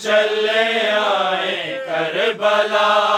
چلے آئے کربلا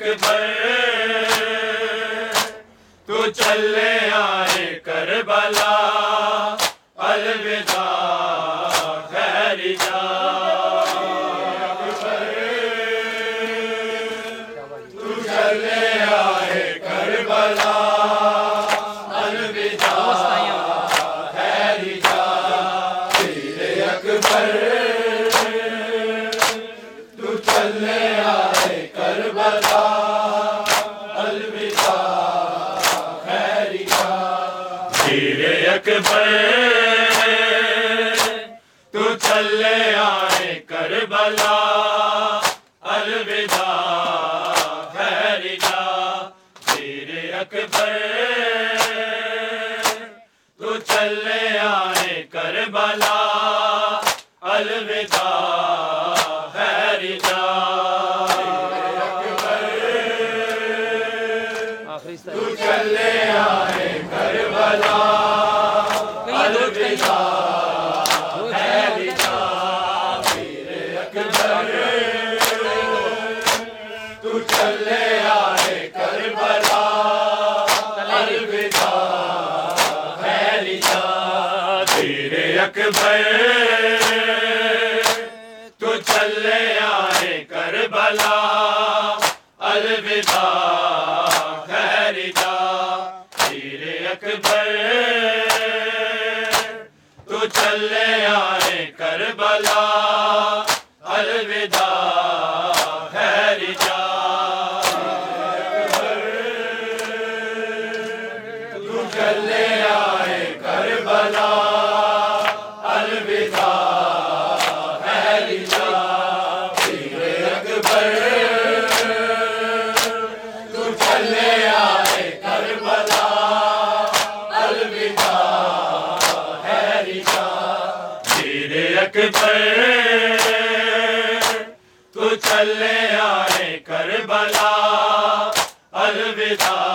اکبر تو چلے آئے کربلا۔ الوداع۔ آئے کربلا الوداع خیر جا تو چلے آئے کربلا خدا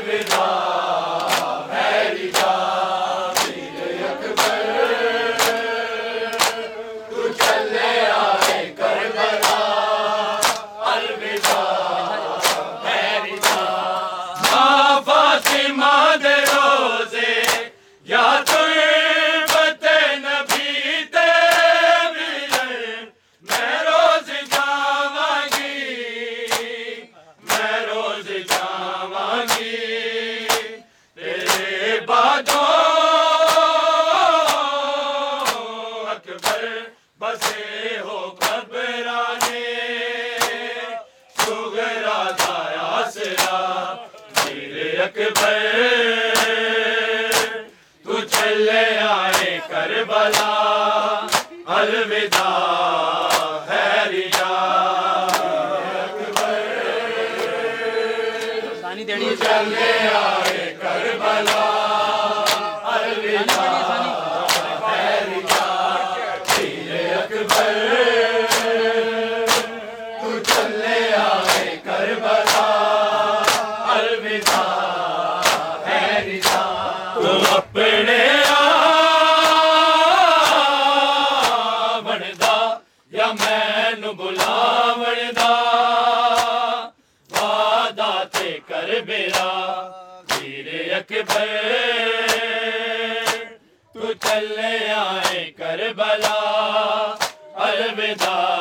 بیدار کر میرا پیر اکبر تو چلے آئے کربلا الوداع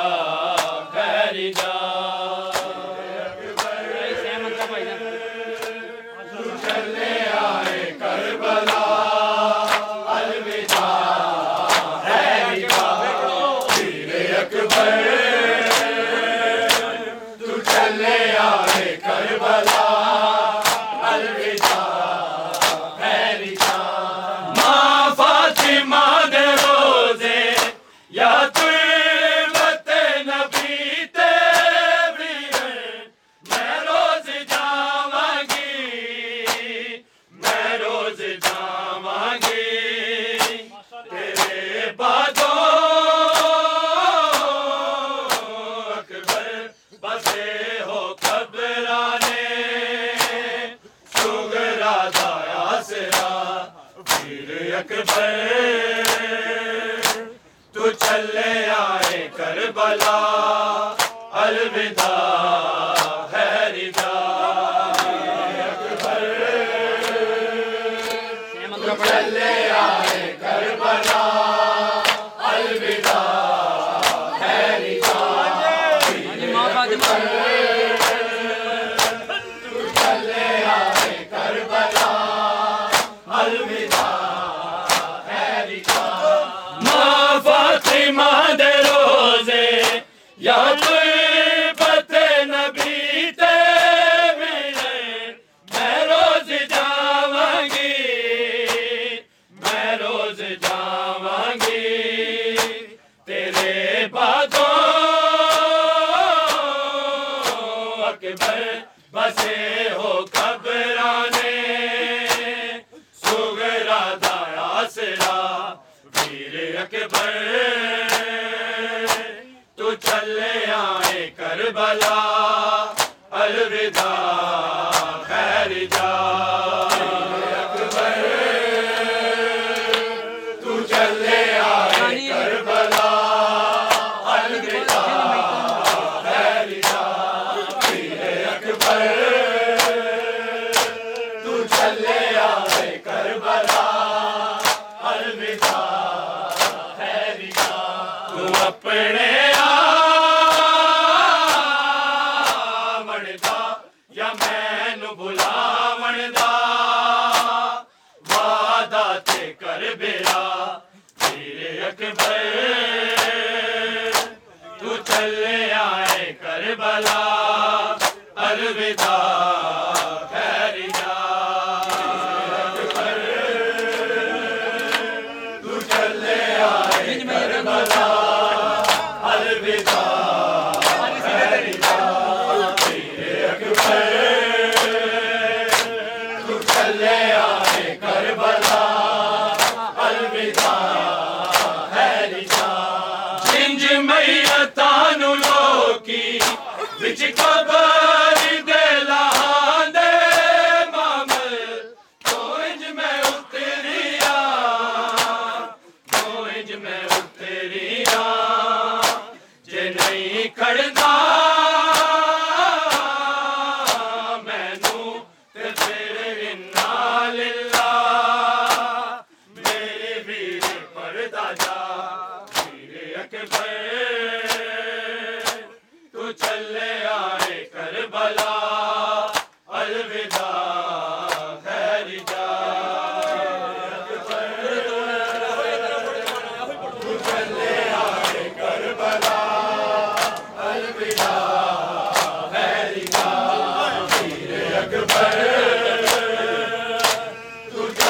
اکبر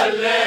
اللہ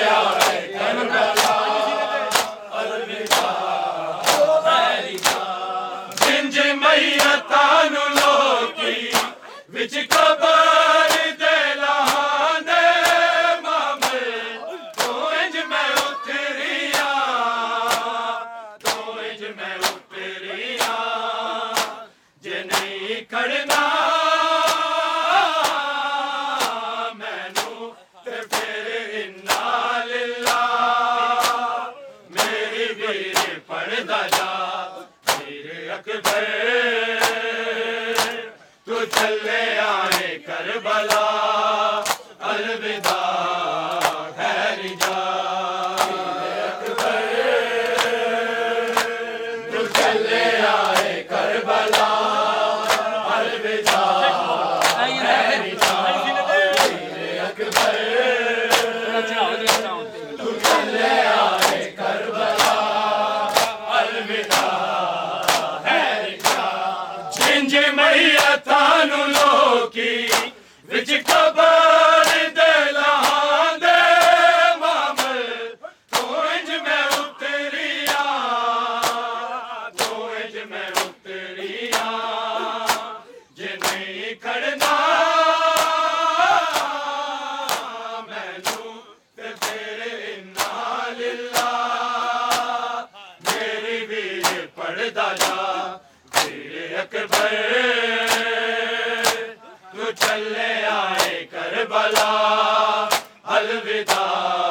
الوداع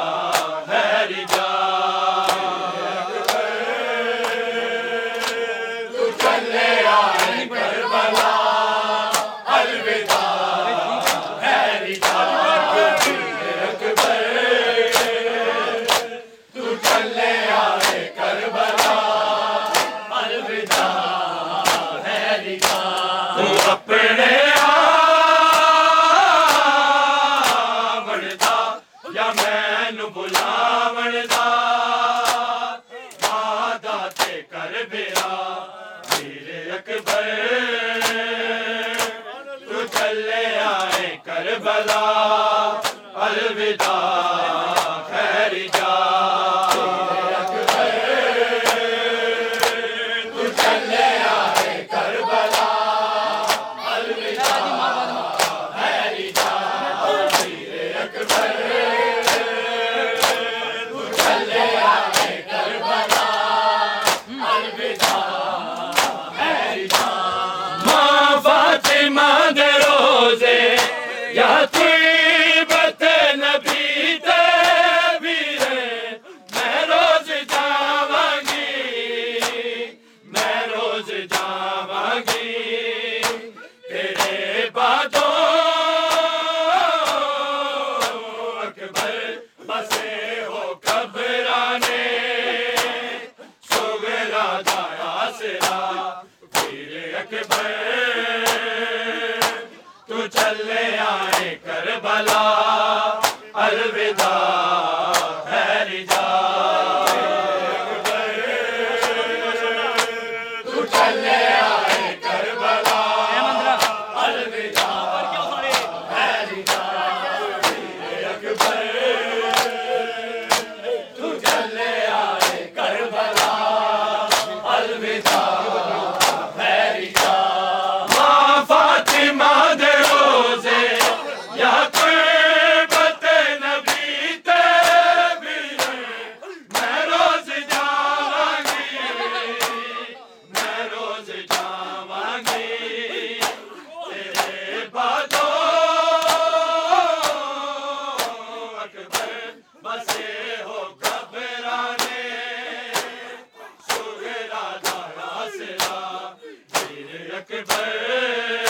اکبر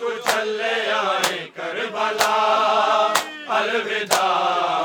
تو چلے آئے کربلا الوداع۔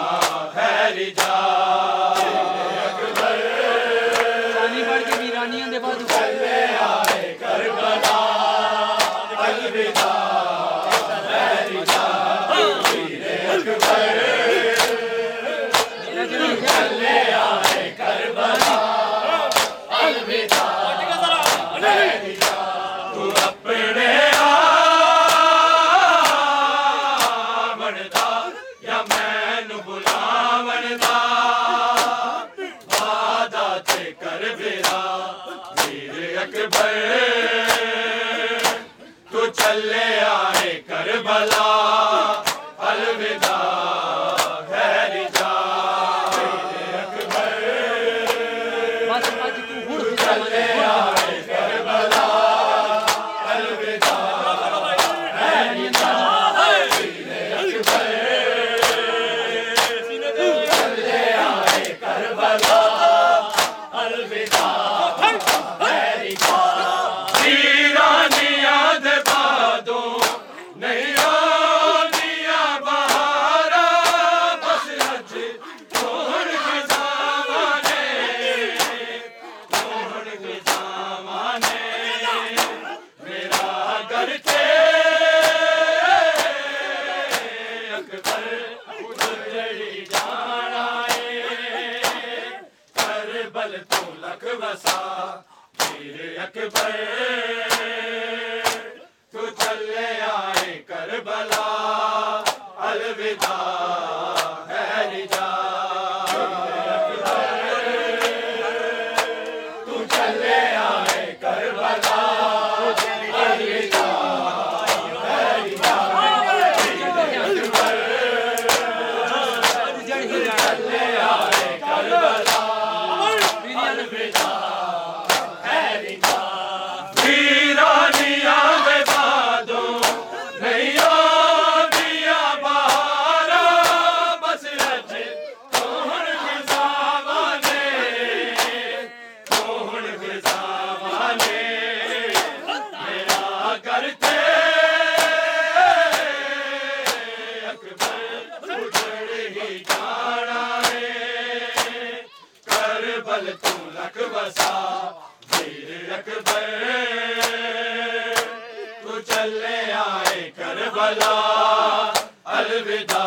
الوداع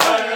پیر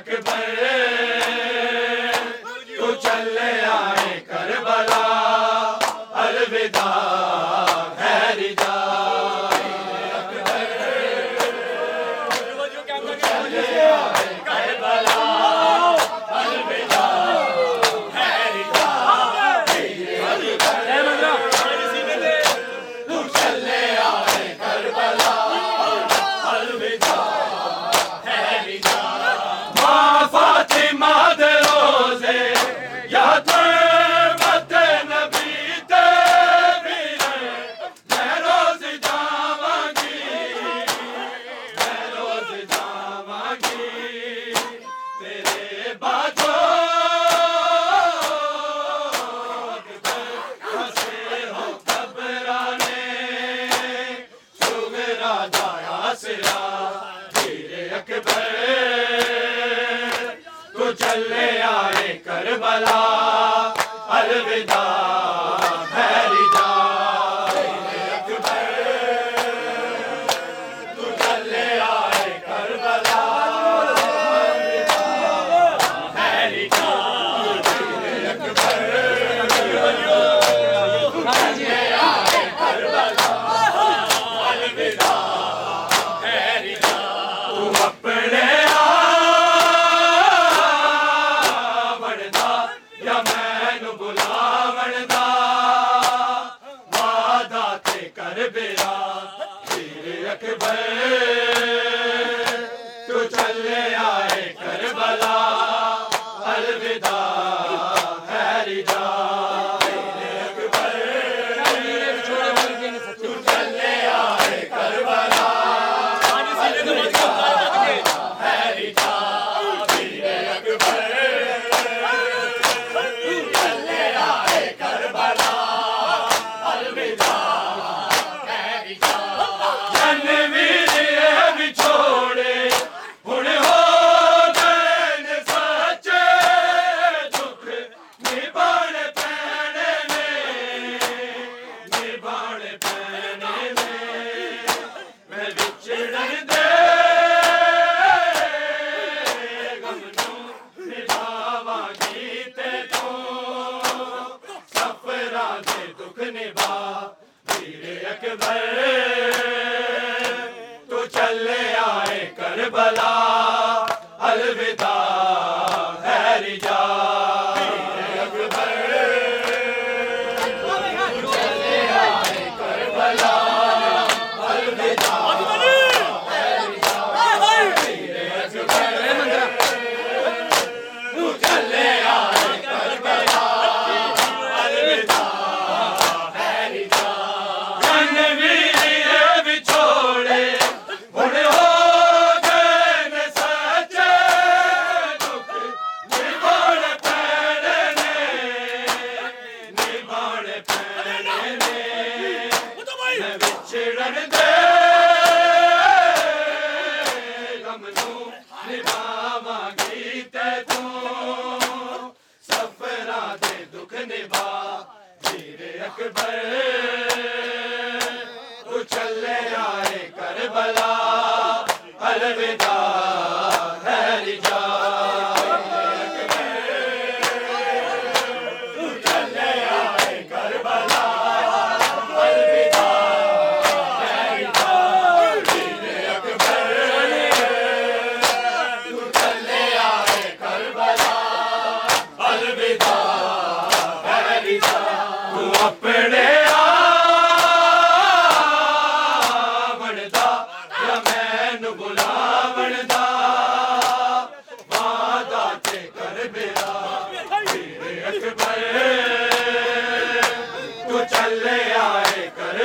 اکبر تو چلے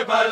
بار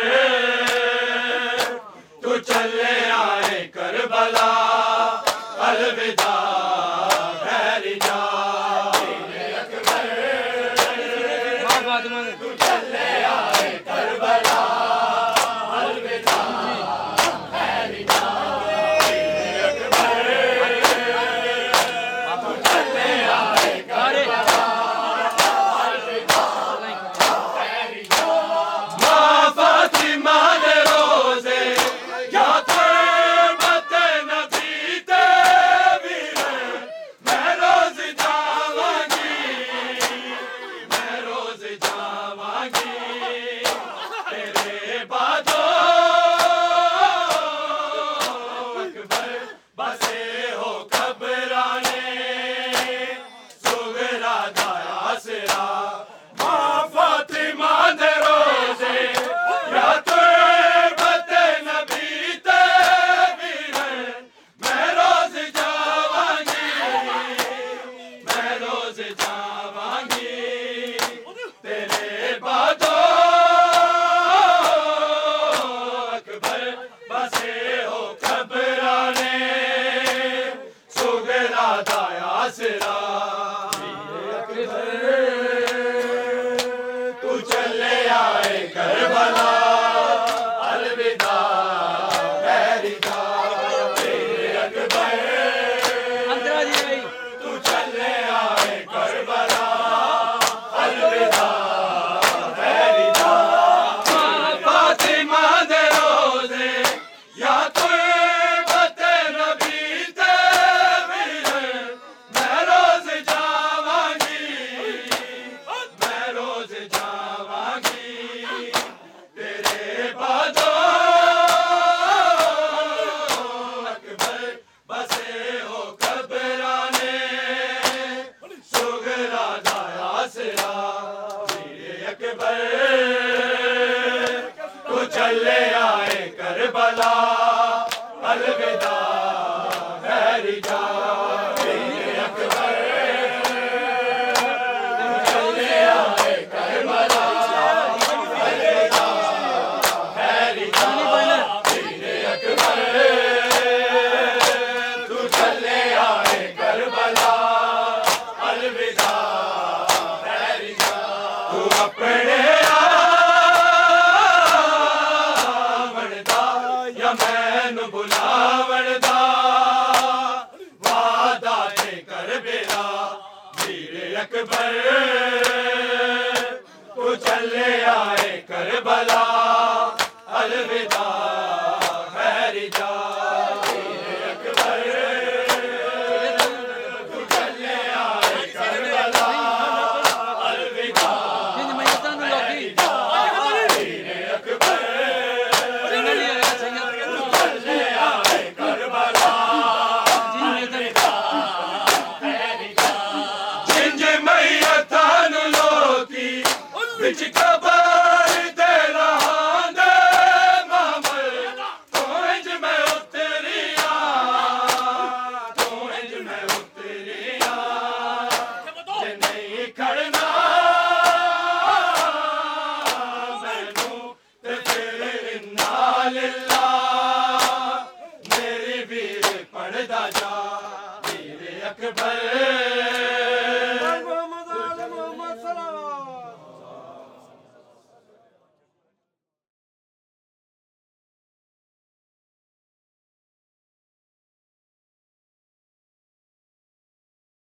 Yeah. اپنے